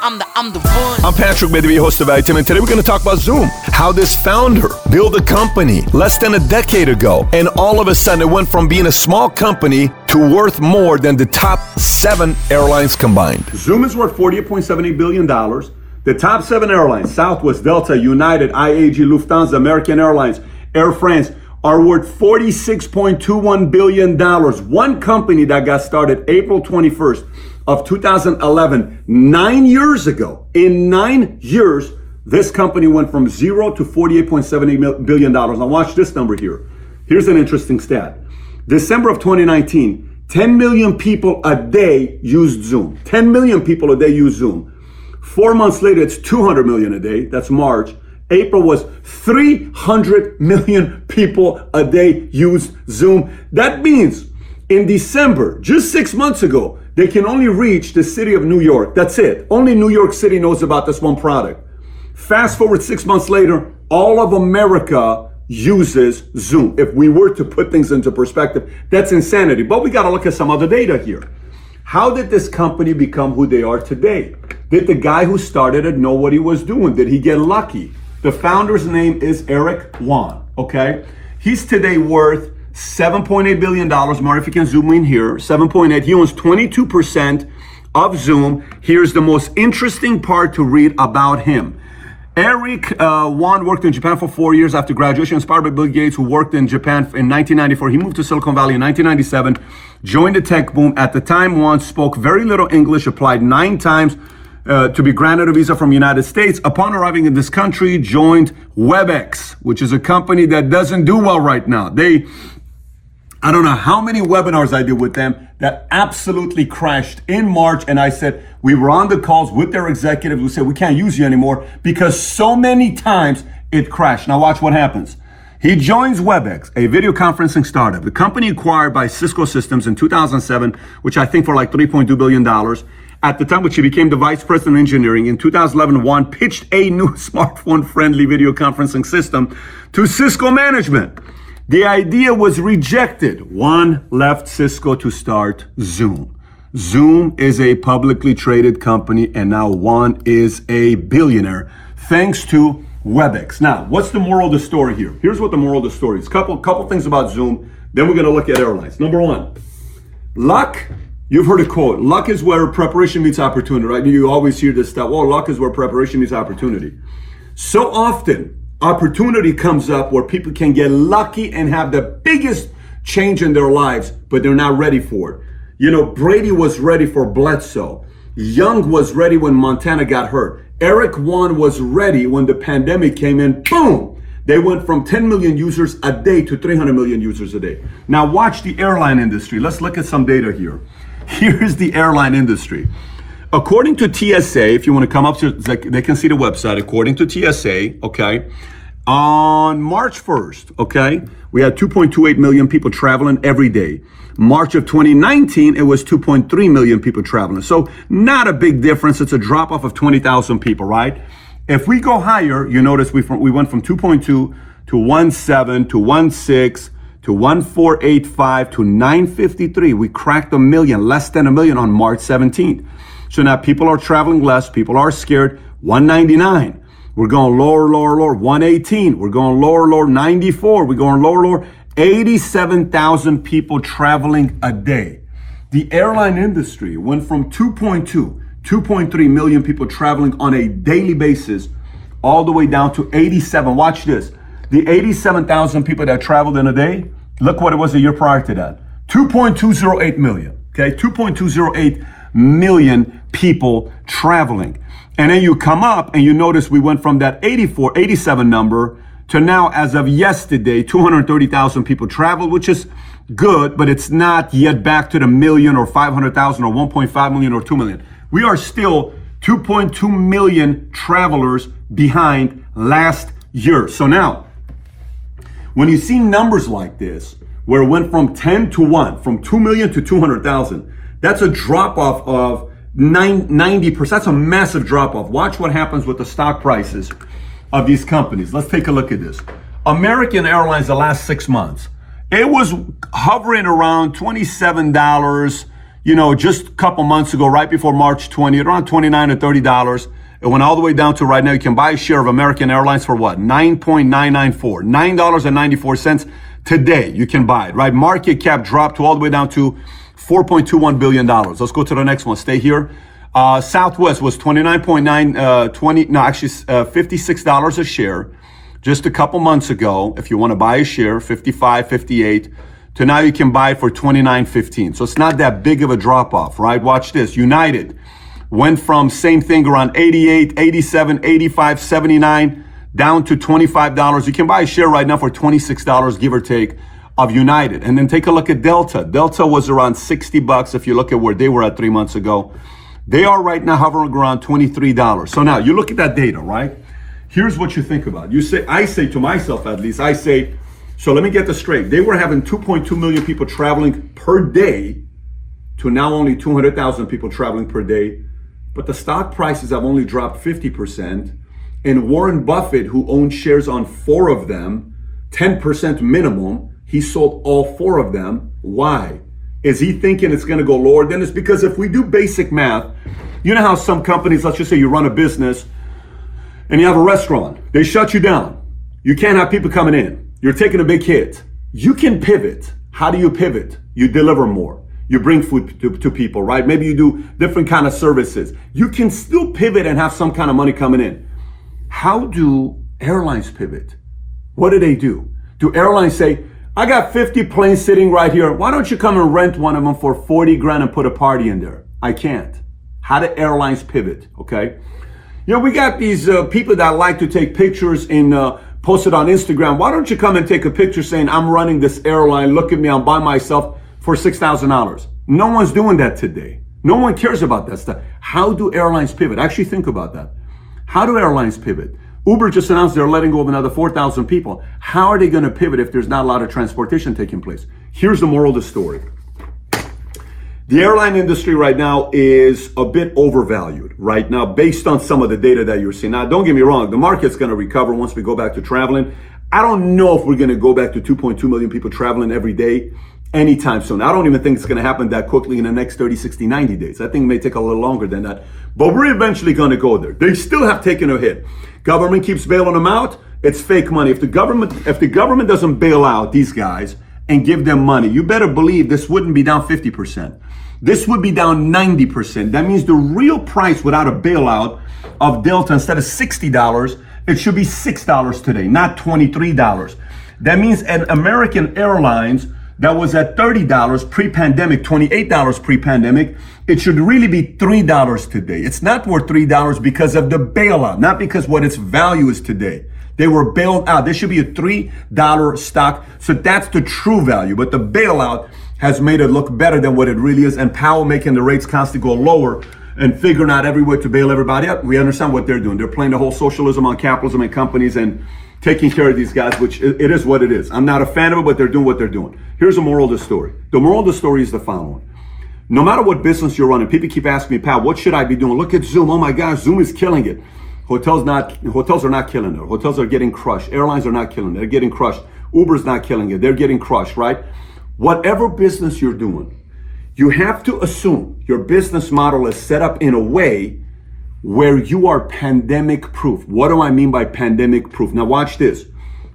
I'm the, I'm the one. I'm Patrick Bet-David, host of Valuetainment, and today we're going to talk about Zoom. How this founder built a company less than a decade ago, and all of a sudden it went from being a small company to worth more than the top seven airlines combined. Zoom is worth $48.78 billion. The top seven airlines, Southwest, Delta, United, IAG, Lufthansa, American Airlines, Air France, are worth $46.21 billion. One company that got started April 21st of 2011, nine years ago, in nine years, this company went from zero to $48.78 billion. Now watch this number here. Here's an interesting stat. December of 2019, 10 million people a day used Zoom. 10 million people a day use Zoom. Four months later, it's 200 million a day. That's March. April was 300 million people a day used Zoom. That means in December, just six months ago, they can only reach the city of New York. That's it. Only New York City knows about this one product. Fast forward six months later, all of America uses Zoom. If we were to put things into perspective, that's insanity. But we got to look at some other data here. How did this company become who they are today? Did the guy who started it know what he was doing? Did he get lucky? The founder's name is Eric Yuan, okay? He's today worth $7.8 billion. Mark, if you can zoom in here, 7.8. He owns 22% of Zoom. Here's the most interesting part to read about him. Eric uh, Yuan worked in Japan for four years after graduation, inspired by Bill Gates, who worked in Japan in 1994. He moved to Silicon Valley in 1997, joined the tech boom. At the time, Yuan spoke very little English, applied nine times uh, to be granted a visa from United States. Upon arriving in this country, joined WebEx, which is a company that doesn't do well right now. They, I don't know how many webinars I did with them that absolutely crashed in March. And I said, we were on the calls with their executive who said, we can't use you anymore because so many times it crashed. Now watch what happens. He joins WebEx, a video conferencing startup, the company acquired by Cisco Systems in 2007, which I think for like $3.2 billion. At the time, which he became the vice president of engineering in 2011, Yuan pitched a new smartphone friendly video conferencing system to Cisco management. The idea was rejected. Yuan left Cisco to start Zoom. Zoom is a publicly traded company and now Yuan is a billionaire thanks to WebEx. Now, what's the moral of the story here? Here's what the moral of the story is. Couple couple things about Zoom. Then we're going to look at airlines. Number 1. Luck You've heard a quote. Luck is where preparation meets opportunity, right? You always hear this stuff. Well, luck is where preparation meets opportunity. So often, opportunity comes up where people can get lucky and have the biggest change in their lives, but they're not ready for it. You know, Brady was ready for Bledsoe. Young was ready when Montana got hurt. Eric Yuan was ready when the pandemic came in. Boom! They went from 10 million users a day to 300 million users a day. Now watch the airline industry. Let's look at some data here. Here's the airline industry. According to TSA, if you want to come up to, they can see the website. According to TSA, okay, on March 1st, okay, we had 2.28 million people traveling every day. March of 2019, it was 2.3 million people traveling. So not a big difference. It's a drop off of 20,000 people, right? If we go higher, you notice we, we went from 2.2 to 1.7 to 1.6 to 1485 to 953. We cracked a million, less than a million on March 17th. So now people are traveling less, people are scared. 199. We're going lower, lower, lower. 118. We're going lower, lower. 94. We're going lower, lower. 87,000 people traveling a day. The airline industry went from 2.2, 2.3 million people traveling on a daily basis all the way down to 87. Watch this. The 87,000 people that traveled in a day, Look what it was a year prior to that 2.208 million. Okay, 2.208 million people traveling. And then you come up and you notice we went from that 84, 87 number to now, as of yesterday, 230,000 people traveled, which is good, but it's not yet back to the million or 500,000 or 1.5 million or 2 million. We are still 2.2 million travelers behind last year. So now, when you see numbers like this, where it went from 10 to 1, from 2 million to 200,000. That's a drop off of 90%. That's a massive drop off. Watch what happens with the stock prices of these companies. Let's take a look at this. American Airlines, the last six months, it was hovering around $27, you know, just a couple months ago, right before March 20, around 29 or $30. It went all the way down to right now. You can buy a share of American Airlines for what? 9.994, $9.94 today. You can buy it, right? Market cap dropped all the way down to $4.21 billion. Let's go to the next one. Stay here. Uh, Southwest was 29.9, uh, 20, no, actually uh, $56 a share just a couple months ago. If you want to buy a share, 55, 58, to now you can buy for 29.15. So it's not that big of a drop off, right? Watch this. United went from same thing around 88, 87, 85, 79 down to $25. You can buy a share right now for $26, give or take, of United. And then take a look at Delta. Delta was around 60 bucks if you look at where they were at three months ago. They are right now hovering around $23. So now you look at that data, right? Here's what you think about. You say, I say to myself at least, I say, so let me get this straight. They were having 2.2 million people traveling per day to now only 200,000 people traveling per day. But the stock prices have only dropped 50%. And Warren Buffett, who owns shares on four of them, 10% minimum, he sold all four of them. Why? Is he thinking it's going to go lower? Then it's because if we do basic math, you know how some companies, let's just say you run a business and you have a restaurant, they shut you down. You can't have people coming in. You're taking a big hit. You can pivot. How do you pivot? You deliver more. You bring food to, to people, right? Maybe you do different kind of services. You can still pivot and have some kind of money coming in. How do airlines pivot? What do they do? Do airlines say, I got 50 planes sitting right here. Why don't you come and rent one of them for 40 grand and put a party in there? I can't. How do airlines pivot? Okay. You know, we got these uh, people that like to take pictures and uh, post it on Instagram. Why don't you come and take a picture saying, I'm running this airline. Look at me. I'm by myself for $6,000. No one's doing that today. No one cares about that stuff. How do airlines pivot? Actually think about that. How do airlines pivot? Uber just announced they're letting go of another 4,000 people. How are they going to pivot if there's not a lot of transportation taking place? Here's the moral of the story. The airline industry right now is a bit overvalued right now based on some of the data that you're seeing. Now, don't get me wrong, the market's going to recover once we go back to traveling. I don't know if we're going to go back to 2.2 million people traveling every day anytime soon. I don't even think it's going to happen that quickly in the next 30, 60, 90 days. I think it may take a little longer than that. But we're eventually going to go there. They still have taken a hit. Government keeps bailing them out. It's fake money. If the government, if the government doesn't bail out these guys and give them money, you better believe this wouldn't be down 50%. This would be down 90%. That means the real price without a bailout of Delta instead of $60, it should be $6 today, not $23. That means at American Airlines, that was at $30 pre-pandemic, $28 pre-pandemic, it should really be $3 today. It's not worth $3 because of the bailout, not because what its value is today. They were bailed out. This should be a $3 stock. So that's the true value. But the bailout has made it look better than what it really is. And Powell making the rates constantly go lower and figuring out every way to bail everybody out. We understand what they're doing. They're playing the whole socialism on capitalism and companies and taking care of these guys, which it is what it is. I'm not a fan of it, but they're doing what they're doing. Here's the moral of the story. The moral of the story is the following. No matter what business you're running, people keep asking me, Pat, what should I be doing? Look at Zoom. Oh my gosh, Zoom is killing it. Hotels not hotels are not killing it. Hotels are getting crushed. Airlines are not killing it. They're getting crushed. Uber's not killing it. They're getting crushed, right? Whatever business you're doing, you have to assume your business model is set up in a way where you are pandemic proof. What do I mean by pandemic proof? Now watch this.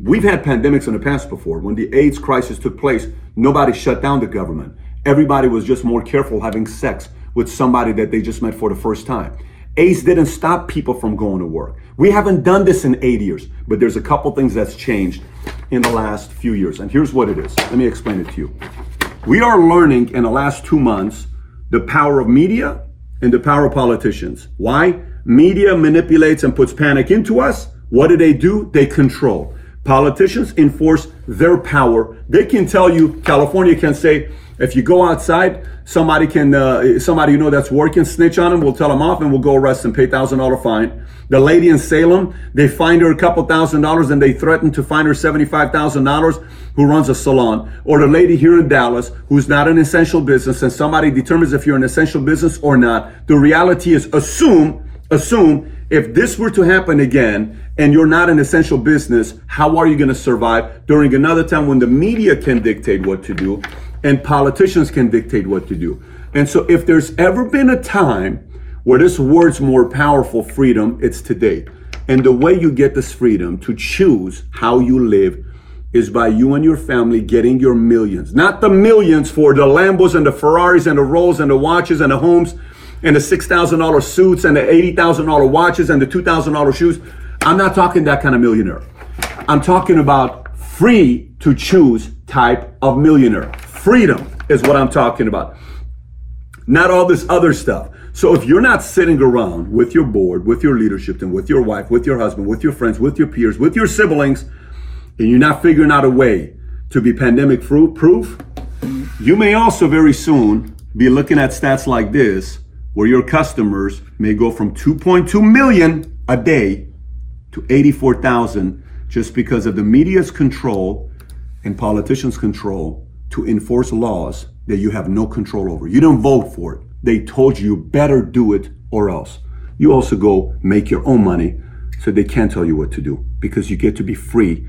We've had pandemics in the past before. When the AIDS crisis took place, nobody shut down the government. Everybody was just more careful having sex with somebody that they just met for the first time. AIDS didn't stop people from going to work. We haven't done this in eight years, but there's a couple things that's changed in the last few years. And here's what it is. Let me explain it to you. We are learning in the last two months the power of media and the power of politicians. Why? Media manipulates and puts panic into us. What do they do? They control. Politicians enforce their power. They can tell you, California can say, If you go outside, somebody can, uh, somebody you know that's working, snitch on them. We'll tell them off and we'll go arrest them, pay thousand dollar fine. The lady in Salem, they find her a couple thousand dollars and they threaten to find her seventy-five thousand dollars. Who runs a salon? Or the lady here in Dallas, who's not an essential business, and somebody determines if you're an essential business or not. The reality is, assume, assume if this were to happen again and you're not an essential business, how are you going to survive during another time when the media can dictate what to do and politicians can dictate what to do? And so, if there's ever been a time where this word's more powerful, freedom, it's today. And the way you get this freedom to choose how you live is by you and your family getting your millions. Not the millions for the Lambos and the Ferraris and the Rolls and the watches and the homes and the $6,000 suits and the $80,000 watches and the $2,000 shoes. I'm not talking that kind of millionaire. I'm talking about free to choose type of millionaire. Freedom is what I'm talking about. Not all this other stuff. So if you're not sitting around with your board, with your leadership team, with your wife, with your husband, with your friends, with your peers, with your siblings, and you're not figuring out a way to be pandemic proof, you may also very soon be looking at stats like this where your customers may go from 2.2 million a day to 84,000 just because of the media's control and politicians' control to enforce laws that you have no control over. You don't vote for it. They told you you better do it or else. You also go make your own money so they can't tell you what to do because you get to be free